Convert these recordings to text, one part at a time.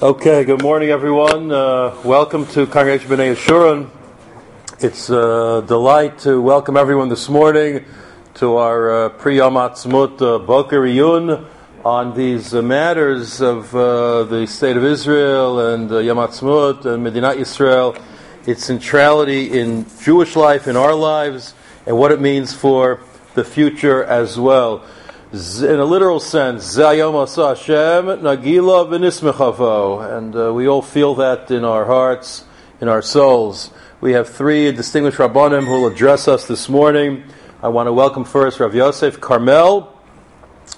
Okay, good morning, everyone. Uh, welcome to Congregation B'nai Yeshurun. It's a delight to welcome everyone this morning to our uh, pre-Yom Ha'atzmaut uh, Boker Iyun on these uh, matters of uh, the state of Israel and uh, Yom Ha'atzmaut and Medinat Yisrael, its centrality in Jewish life, in our lives, and what it means for the future as well in a literal sense, Zayom Hashem Nagila V'nismechavo, and uh, we all feel that in our hearts, in our souls. We have three distinguished Rabbanim who will address us this morning. I want to welcome first Rav Yosef Carmel,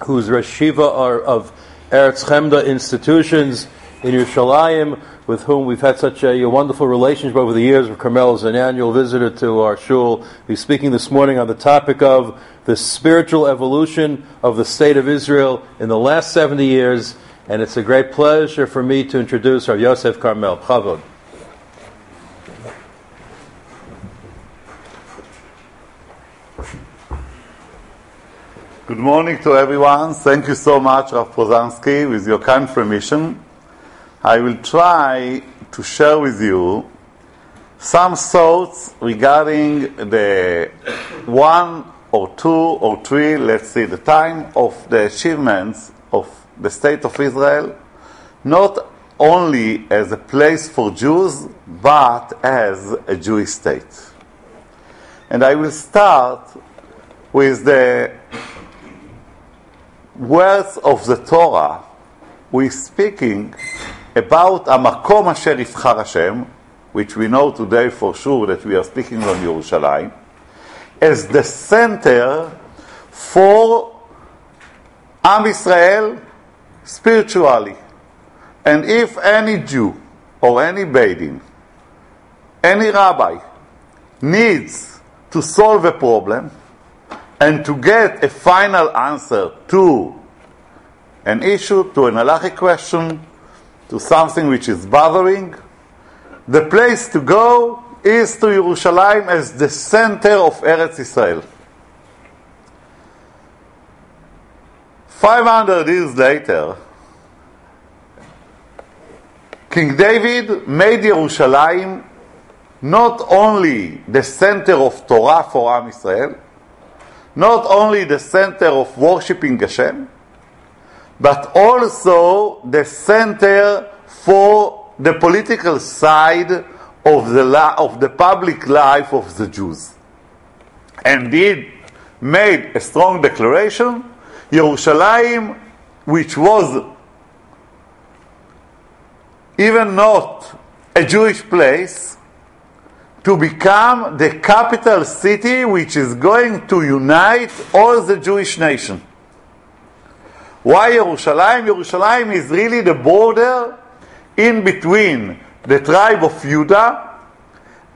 who's Rosh of Eretz Chemda institutions in Yerushalayim, with whom we've had such a, a, wonderful relationship over the years. Carmel is an annual visitor to our shul. He's speaking this morning on the topic of the spiritual evolution of the state of Israel in the last 70 years, and it's a great pleasure for me to introduce Rav Yosef Carmel. Chavod. Good morning to everyone. Thank you so much, Rav Pruzansky, with your kind permission. I will try to share with you some thoughts regarding the one or two or three, let's see, the time of the achievements of the state of Israel, not only as a place for Jews, but as a Jewish state. And I will start with the words of the Torah. We're speaking about המקום אשר יבחר השם, which we know today for sure that we are speaking on Yerushalayim, as the center for Am Israel spiritually. And if any Jew or any Beit Din, any rabbi needs to solve a problem and to get a final answer to an issue, to an halachic question, to something which is bothering, the place to go is to Yerushalayim as the center of Eretz Israel. 500 years later, King David made Yerushalayim not only the center of Torah for Am Israel, not only the center of worshiping Hashem, but also the center for the political side of the, la- of the public life of the Jews. And he made a strong declaration Yerushalayim, which was even not a Jewish place, to become the capital city which is going to unite all the Jewish nation. Why Yerushalayim? Yerushalayim is really the border in between the tribe of Judah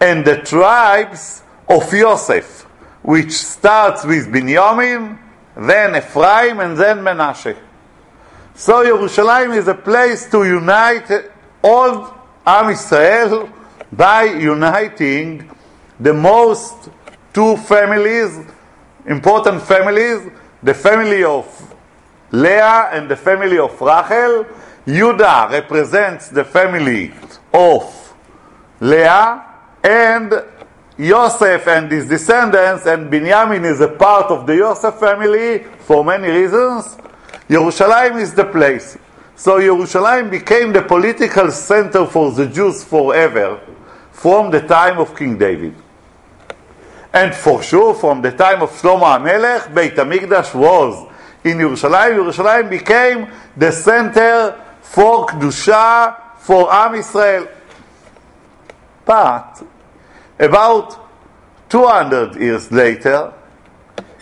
and the tribes of Yosef, which starts with Binyamin, then Ephraim, and then Menashe. So Yerushalayim is a place to unite all Am Israel by uniting the most two families, important families, the family of Leah and the family of Rachel. Judah represents the family of Leah, and Yosef and his descendants, and Binyamin is a part of the Yosef family for many reasons. Jerusalem is the place. So Jerusalem became the political center for the Jews forever from the time of King David. And for sure, from the time of Shlomo HaMelech, Beit HaMikdash was in Yerushalayim, Yerushalayim became the center for Kedusha, for Am Israel. But about 200 years later,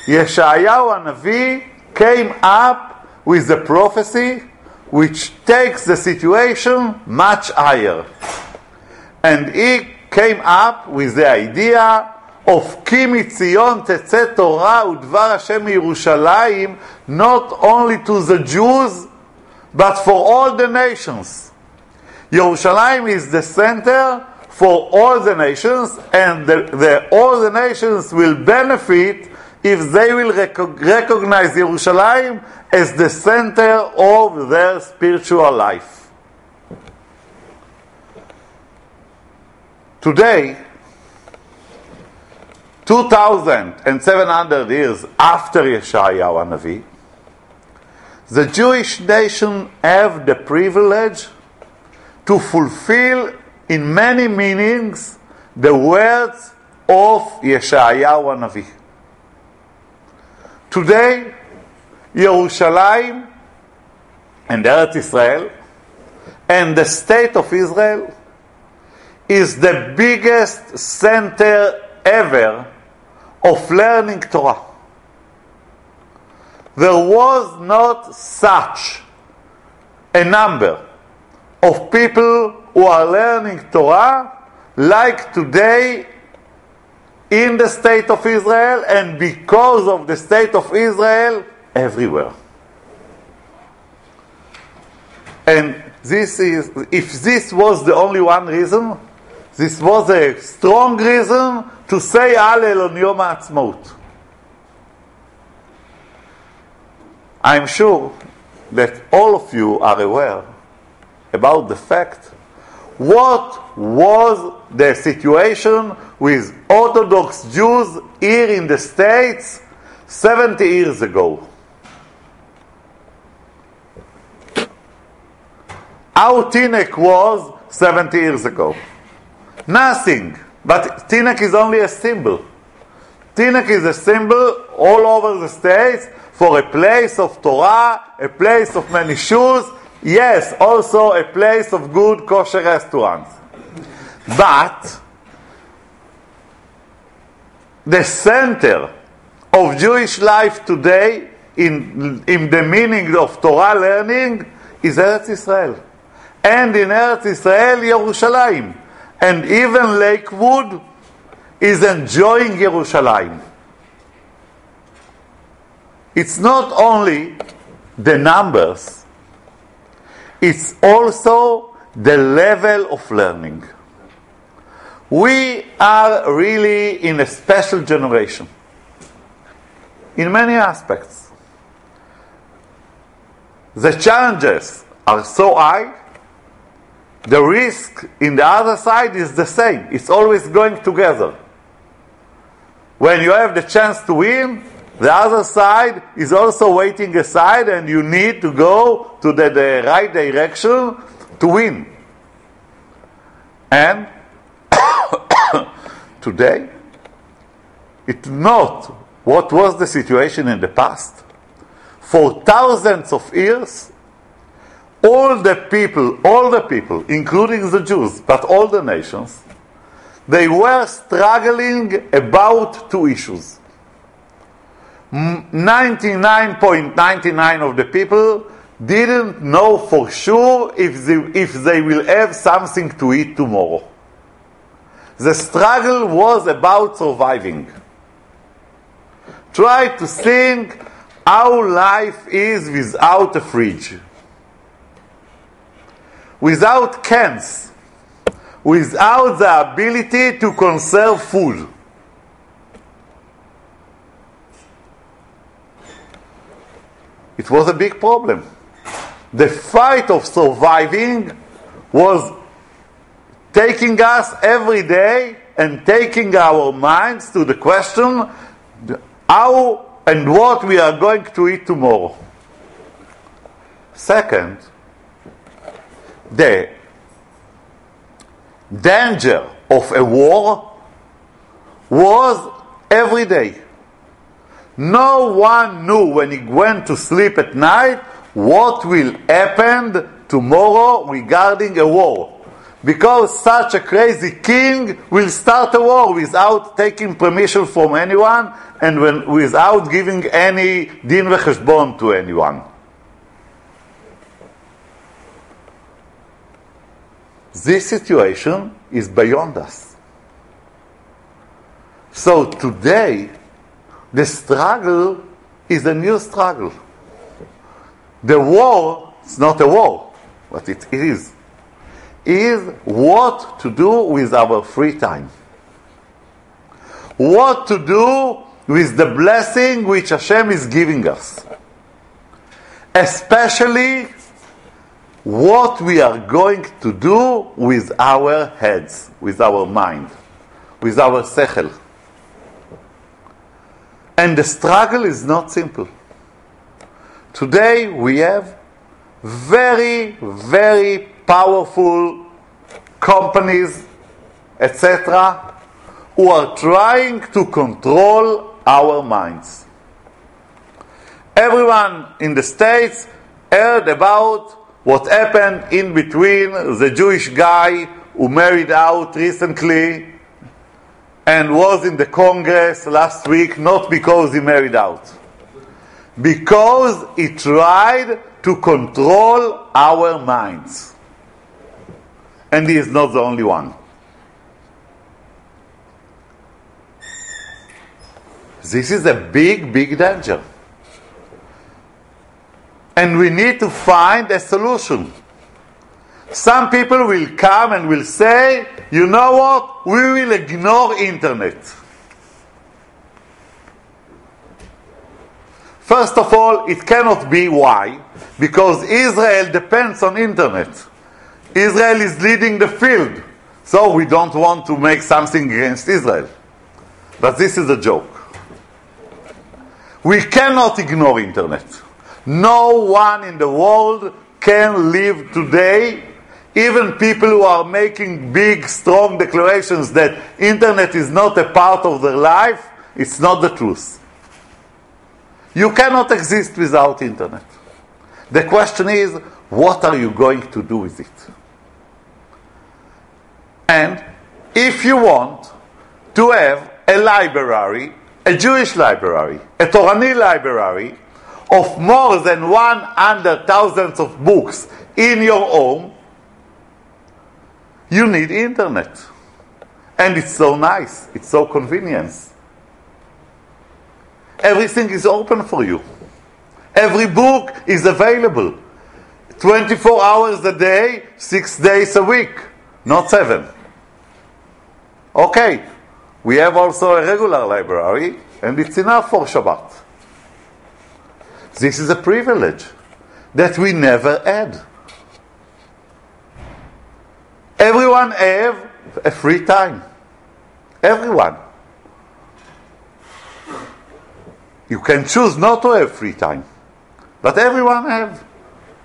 Yeshayahu Hanavi came up with a prophecy which takes the situation much higher. And he came up with the idea אופקי מציון תצא תורה ודבר השם מירושלים, not only to the Jews, but for all the nations. Jerusalem is the center for all the nations, and the, the, all the nations will benefit if they will rec- recognize Jerusalem as the center of their spiritual life. Today, 2,700 years after Yeshayahu Navi, the Jewish nation have the privilege to fulfill in many meanings the words of Yeshayahu Navi. Today, Yerushalayim and Eretz Israel and the state of Israel is the biggest center ever of learning Torah. There was not such a number of people who are learning Torah like today in the state of Israel and because of the state of Israel everywhere. And this is, if this was the only one reason, this was a strong reason to say Hallel on Yom HaAtzmaut. I'm sure that all of you are aware about the fact what was the situation with Orthodox Jews here in the States 70 years ago. How Teaneck was 70 years ago. Nothing. But Teaneck is only a symbol. Teaneck is a symbol all over the States for a place of Torah, a place of many shoes, yes, also a place of good kosher restaurants. But the center of Jewish life today, in, in the meaning of Torah learning, is Eretz Israel. And in Eretz Israel, Yerushalayim. And even Lakewood is enjoying Yerushalayim. It's not only the numbers, it's also the level of learning. We are really in a special generation in many aspects. The challenges are so high, the risk in the other side is the same. It's always going together. When you have the chance to win, the other side is also waiting aside, and you need to go to the, the right direction to win. And today, it's not what was the situation in the past. For thousands of years, all the people, all the people, including the Jews, but all the nations, they were struggling about two issues. 99.99 of the people didn't know for sure if they, if they will have something to eat tomorrow. The struggle was about surviving. Try to think how life is without a fridge, without cans, without the ability to conserve food. It was a big problem. The fight of surviving was taking us every day and taking our minds to the question how and what we are going to eat tomorrow. Second, the danger of a war was every day. No one knew when he went to sleep at night what will happen tomorrow regarding a war. Because such a crazy king will start a war without taking permission from anyone and when, without giving any din v'cheshbon to anyone. This situation is beyond us. So today, the struggle is a new struggle. The war is not a war, but it is. Is what to do with our free time. What to do with the blessing which Hashem is giving us. Especially what we are going to do with our heads, with our mind, with our sechel. And the struggle is not simple. Today we have very, very powerful companies, etc., who are trying to control our minds. Everyone in the States heard about what happened in between the Jewish guy who married out recently and was in the Congress last week, not because he married out, because he tried to control our minds. And he is not the only one. This is a big, big danger. And we need to find a solution. Some people will come and will say, you know what? We will ignore internet. First of all, it cannot be why? Because Israel depends on internet. Israel is leading the field. So we don't want to make something against Israel. But this is a joke. We cannot ignore internet. No one in the world can live today. Even people who are making big strong declarations that internet is not a part of their life it's not the truth. You cannot exist without internet. The question is what are you going to do with it? And if you want to have a library a jewish library a torani library of more than 100,000 of books in your home you need internet. And it's so nice, it's so convenient. Everything is open for you. Every book is available. 24 hours a day, 6 days a week, not 7. Okay, we have also a regular library, and it's enough for Shabbat. This is a privilege that we never had. Everyone have a free time. Everyone. You can choose not to have free time, but everyone have.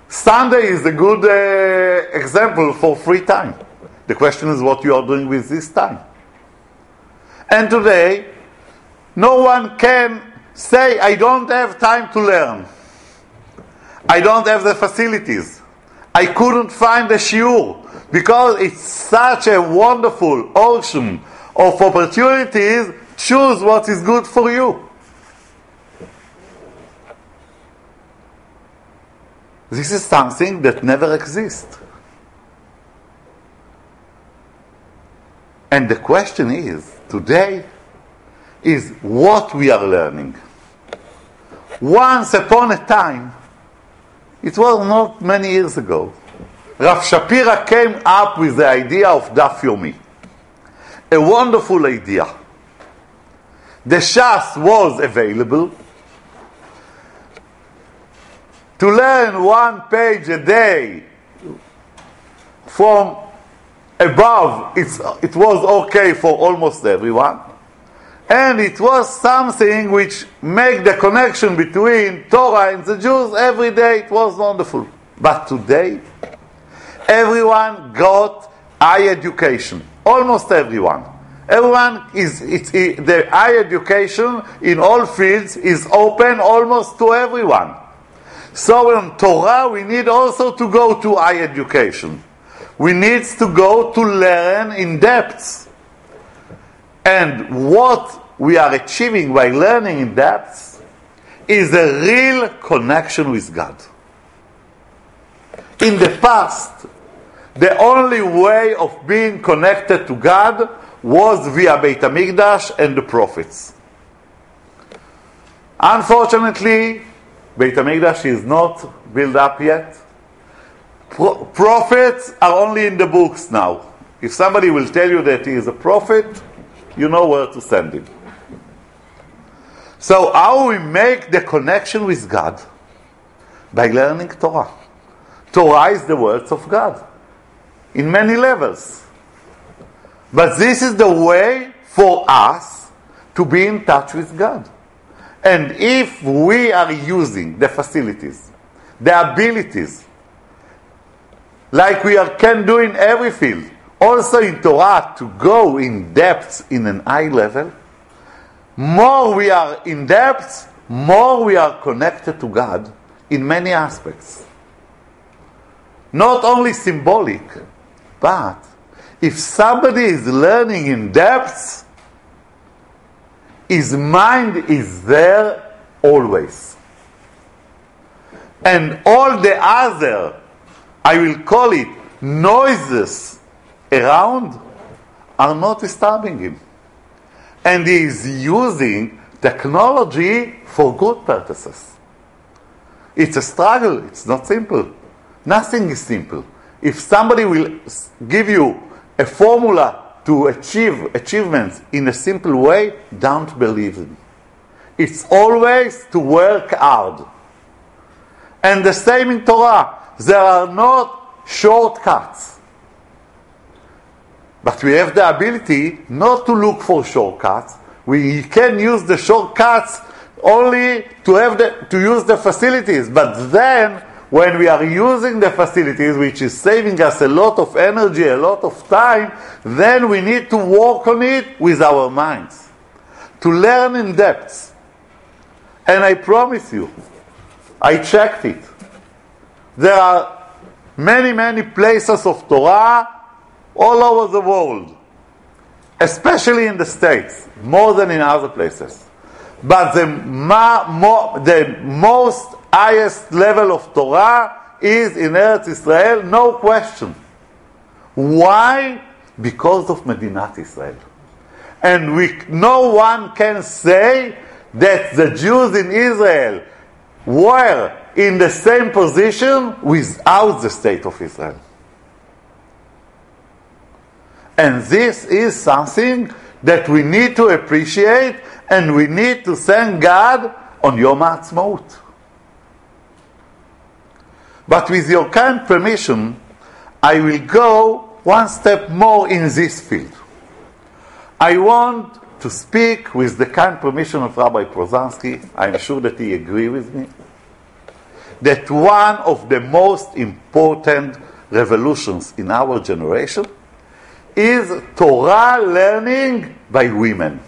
Sunday is a good uh, example for free time. The question is what you are doing with this time. And today, no one can say, I don't have time to learn. I don't have the facilities. I couldn't find a shiur because it's such a wonderful ocean of opportunities. Choose what is good for you. This is something that never exists. And the question is today is what we are learning. Once upon a time, it was not many years ago, Rav Shapira came up with the idea of Daf Yomi. A wonderful idea. The Shas was available. To learn one page a day from above, it's, it was okay for almost everyone. And it was something which made the connection between Torah and the Jews every day. It was wonderful. But today, everyone got high education. Almost everyone. Everyone is, it's, it, the high education in all fields is open almost to everyone. So in Torah, we need also to go to high education. We need to go to learn in depth. And what we are achieving by learning in depth is a real connection with God. In the past, the only way of being connected to God was via Beit HaMikdash and the prophets. Unfortunately, Beit HaMikdash is not built up yet. Pro- prophets are only in the books now. If somebody will tell you that he is a prophet, you know where to send him. So, how we make the connection with God? By learning Torah. Torah is the words of God in many levels. But this is the way for us to be in touch with God. And if we are using the facilities, the abilities, like we are, can do in every field, also in Torah, to go in depth in an high level, more we are in depth, more we are connected to God in many aspects. Not only symbolic, but if somebody is learning in depth, his mind is there always. And all the other, I will call it noises around, are not disturbing him. And he is using technology for good purposes. It's a struggle, it's not simple. Nothing is simple. If somebody will give you a formula to achieve achievements in a simple way, don't believe it. It's always to work hard. And the same in Torah. There are not shortcuts. But we have the ability not to look for shortcuts. We can use the shortcuts only to have the, to use the facilities. But then when we are using the facilities, which is saving us a lot of energy, a lot of time, then we need to work on it with our minds, to learn in depth. And I promise you, I checked it. There are many, many places of Torah all over the world, especially in the States, more than in other places. But the, ma, mo, the most highest level of Torah is in Eretz Israel, no question. Why? Because of Medinat Israel. And we, no one can say that the Jews in Israel were in the same position without the state of Israel. And this is something that we need to appreciate and we need to thank God on Yom HaAtzmaut. But with your kind permission, I will go one step more in this field. I want to speak with the kind permission of Rabbi Pruzansky, I'm sure that he agrees with me. That one of the most important revolutions in our generation is Torah learning by women.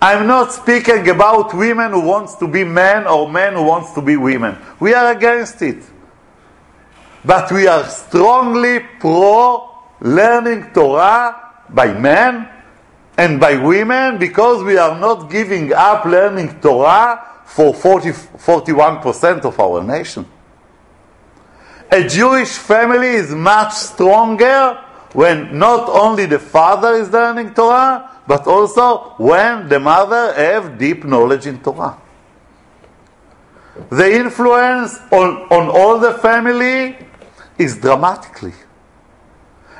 I'm not speaking about women who wants to be men or men who wants to be women. We are against it. But we are strongly pro learning Torah by men and by women because we are not giving up learning Torah for 40, 41% of our nation. A Jewish family is much stronger when not only the father is learning Torah, but also when the mother have deep knowledge in Torah. The influence on, on all the family is dramatically.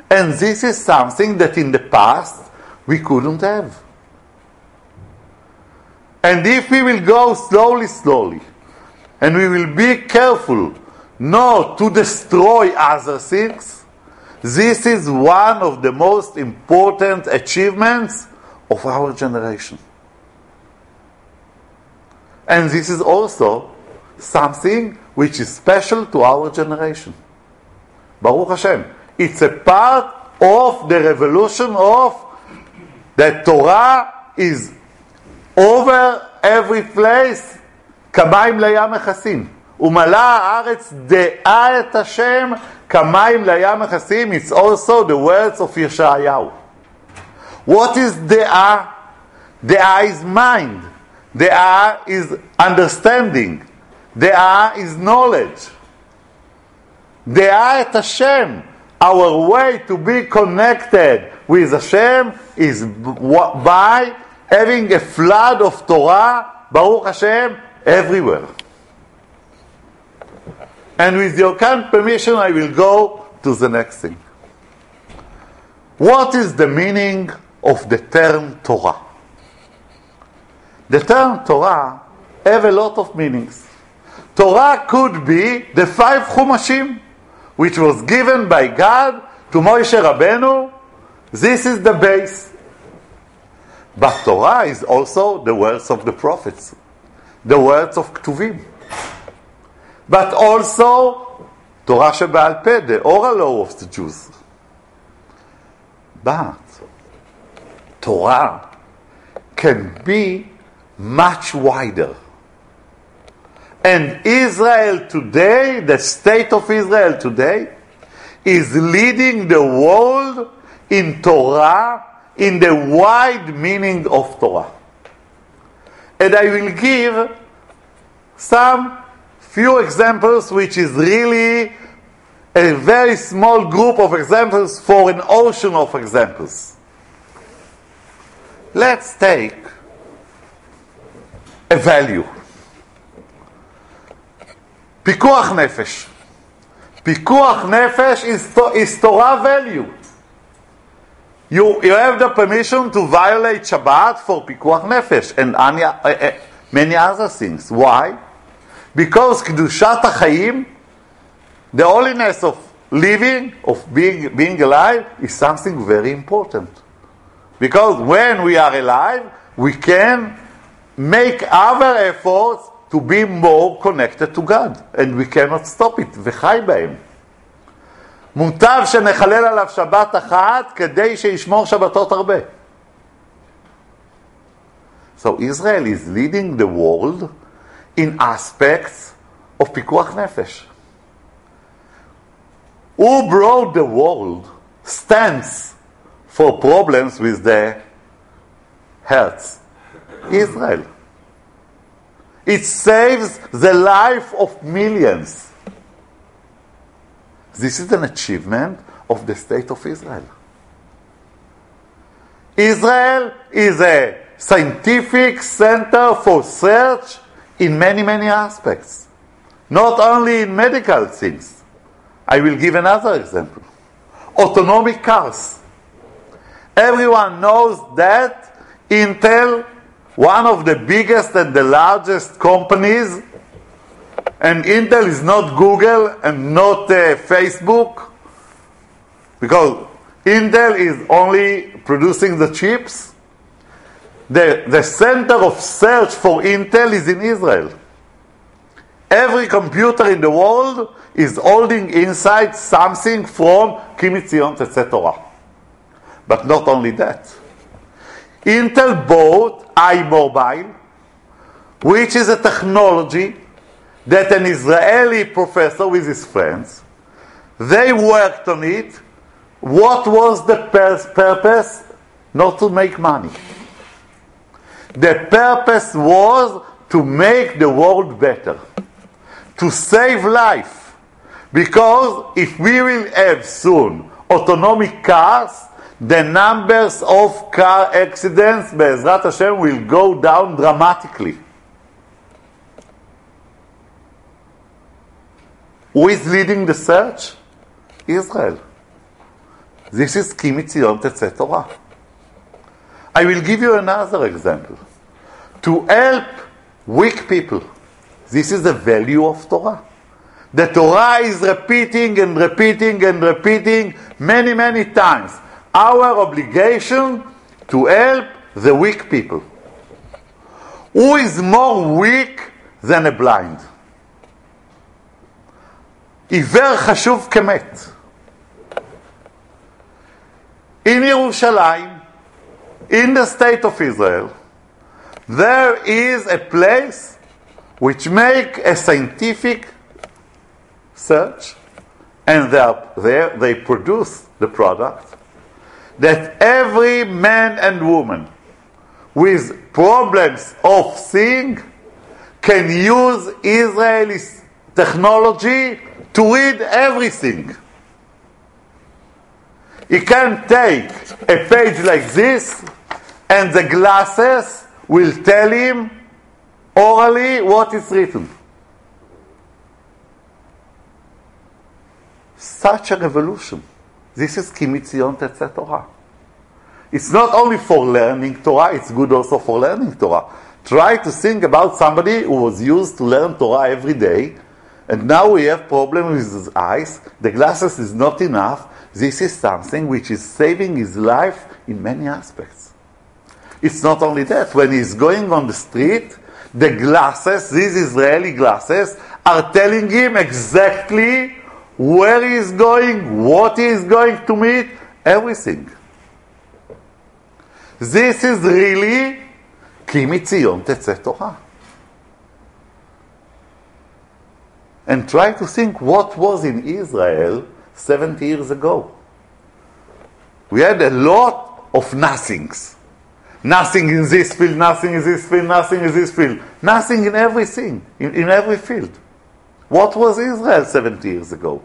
And this is something that in the past we couldn't have. And if we will go slowly, slowly, and we will be careful not to destroy other things, this is one of the most important achievements of our generation. And this is also something which is special to our generation. Baruch Hashem. It's a part of the revolution of that Torah is over every place. כמים לים מכסים. ומלאה הארץ דעה את השם Kamaim layam achasim, it's also the words of Yeshayahu. What is the De'ah is mind. De'ah is understanding. De'ah is knowledge. De'ah et Hashem. Our way to be connected with Hashem is by having a flood of Torah, Baruch Hashem, everywhere. And with your kind permission, I will go to the next thing. What is the meaning of the term Torah? The term Torah have a lot of meanings. Torah could be the five Chumashim, which was given by God to Moshe Rabbeinu. This is the base. But Torah is also the words of the prophets, the words of Ktuvim. But also Torah Shebaal Peh, the oral law of the Jews. But Torah can be much wider. And Israel today, the state of Israel today, is leading the world in Torah in the wide meaning of Torah. And I will give some few examples, which is really a very small group of examples for an ocean of examples. Let's take a value. פיקוח נפש. פיקוח nefesh is, is Torah value. You, you have the permission to violate Shabbat for pikuach nefesh and any, uh, uh, many other things. Why? Because kedushat ha'chaim, the holiness of living, of being, being alive, is something very important. Because when we are alive, we can make other efforts to be more connected to God, and we cannot stop it, וחי בהם. מוטב שנחלל עליו שבת אחת כדי שישמור שבתות הרבה. So Israel is leading the world in aspects of Pikuach Nefesh. Who brought the world stents for problems with the health? Israel. It saves the life of millions. This is an achievement of the state of Israel. Israel is a scientific center for search in many, many aspects, not only in medical things. I will give another example autonomic cars. Everyone knows that Intel one of the biggest and the largest companies, and Intel is not Google and not uh, Facebook, because Intel is only producing the chips. The, the center of search for Intel is in Israel. Every computer in the world is holding inside something from Ki MiTzion etc. But not only that. Intel bought iMobile, which is a technology that an Israeli professor with his friends, they worked on it. What was the purpose? Not to make money. The purpose was to make the world better, to save life. Because if we will have soon autonomic cars, the numbers of car accidents, Be'ezrat Hashem, will go down dramatically. Who is leading the search? Israel. This is Ki MiTzion Tetzeh Torah. I will give you another example To help weak people, this is the value of Torah. The Torah is repeating and repeating and repeating many, many times our obligation to help the weak people. Who is more weak than a blind? עיוור חשוב כמת. In Yerushalayim, in the state of Israel, there is a place which make a scientific search and they, are there, they produce the product that every man and woman with problems of seeing can use Israeli technology to read everything. He can take a page like this, and the glasses will tell him orally what is written. Such a revolution. This is Ki MiTzion Torah. It's not only for learning Torah, it's good also for learning Torah. Try to think about somebody who was used to learn Torah every day, and now we have problem with his eyes. The glasses is not enough. This is something which is saving his life in many aspects. It's not only that. When he's going on the street, the glasses, these Israeli glasses, are telling him exactly where he is going, what he is going to meet, everything. This is really כי מציון תצא תורה. And try to think what was in Israel 70 years ago. We had a lot of nothings. Nothing in this field, nothing in this field, nothing in this field. Nothing in everything, in, in every field. What was Israel 70 years ago?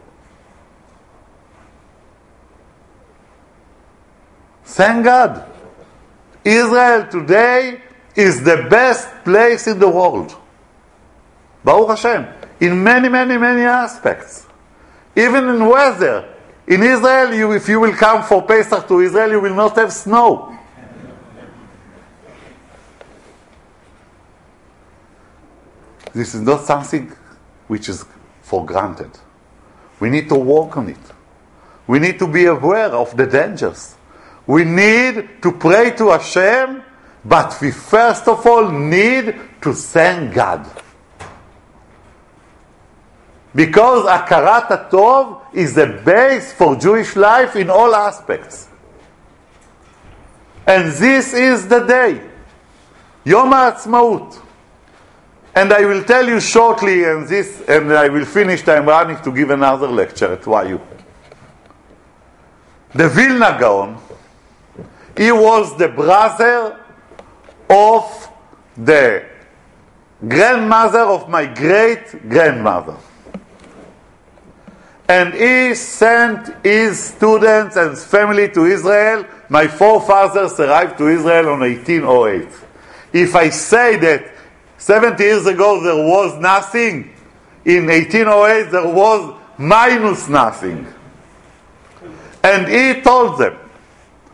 Thank God. Israel today is the best place in the world. Baruch Hashem. In many, many, many aspects. Even in weather. In Israel, you, if you will come for Pesach to Israel, you will not have snow. This is not something which is for granted. We need to work on it. We need to be aware of the dangers. We need to pray to Hashem, but we first of all need to thank God. Because Hakarat Tov is the base for Jewish life in all aspects. And this is the day, Yom HaAtzmaut. And I will tell you shortly, and this, and I will finish. I'm running to give another lecture at YU. The Vilna Gaon, he was the brother of the grandmother of my great grandmother. And he sent his students and family to Israel. My forefathers arrived to Israel on 1808. If I say that 70 years ago there was nothing, in 1808 there was minus nothing. And he told them,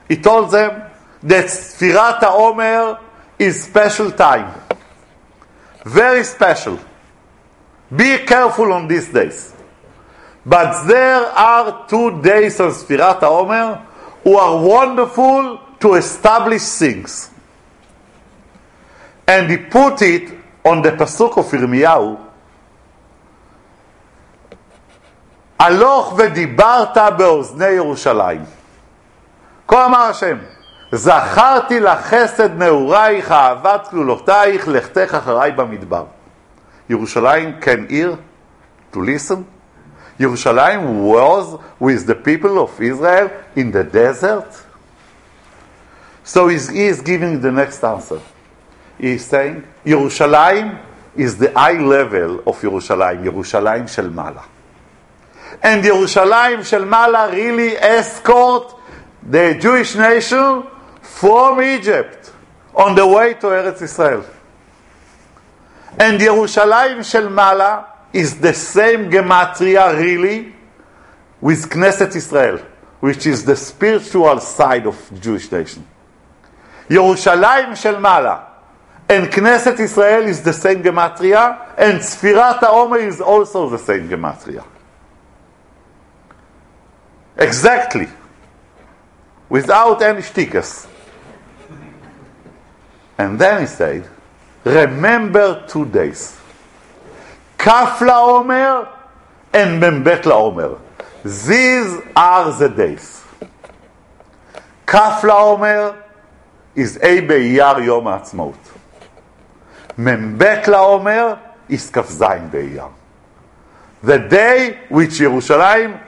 he told them that Sfirat HaOmer is special time. Very special. Be careful on these days. But there are two days of Sfirat HaOmer who are wonderful to establish things. And he put it on the Pasuk of Yirmiyahu, הלוך ודיברת באוזני ירושלים. כה אמר השם, זכרתי לך חסד נעורייך, אהבת כלולותייך, לכתך אחריי במדבר. ירושלים can hear to listen. Yerushalayim was with the people of Israel in the desert. So he's, he is giving the next answer. He is saying, Yerushalayim is the eye level of Yerushalayim, Yerushalayim shel Mala. And Yerushalayim shel Mala really escort the Jewish nation from Egypt on the way to Eretz Israel. And Yerushalayim shel Mala is the same gematria really with Knesset Israel, which is the spiritual side of Jewish nation. Yerushalayim shel Mala and Knesset Israel is the same gematria, and Sfirat HaOmer is also the same gematria. Exactly. Without any stickers. And then he said, remember two days. Kaf LaOmer and Mem Bet LaOmer. These are the days. Kaf LaOmer is A B'Iyar Yom HaAtzmaut. מ"ב לעומר is כ"ז באייר. The day which Yerushalayim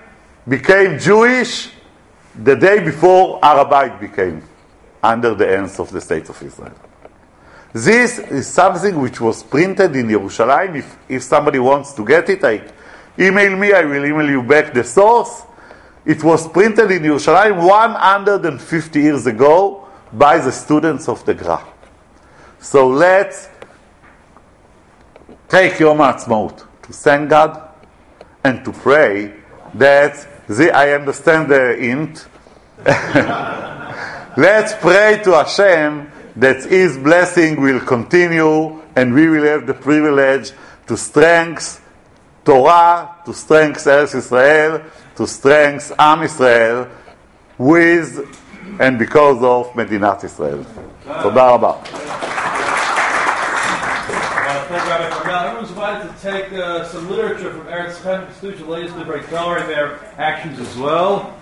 became Jewish, the day before Arabite became under the hands of the state of Israel. This is something which was printed in Yerushalayim. If, if somebody wants to get it, I email me, I will email you back the source. It was printed in Yerushalayim 150 years ago by the students of the Gra. So let's take Yom HaAtzmaut to thank God and to pray that the, I understand the hint. let's pray to Hashem that His blessing will continue and we will have the privilege to strengthen Torah, to strengthen Eretz Israel, to strengthen Am Israel with and because of Medinat Israel. תודה רבה. to take uh, some literature from Eretz the latest to break color in their actions as well.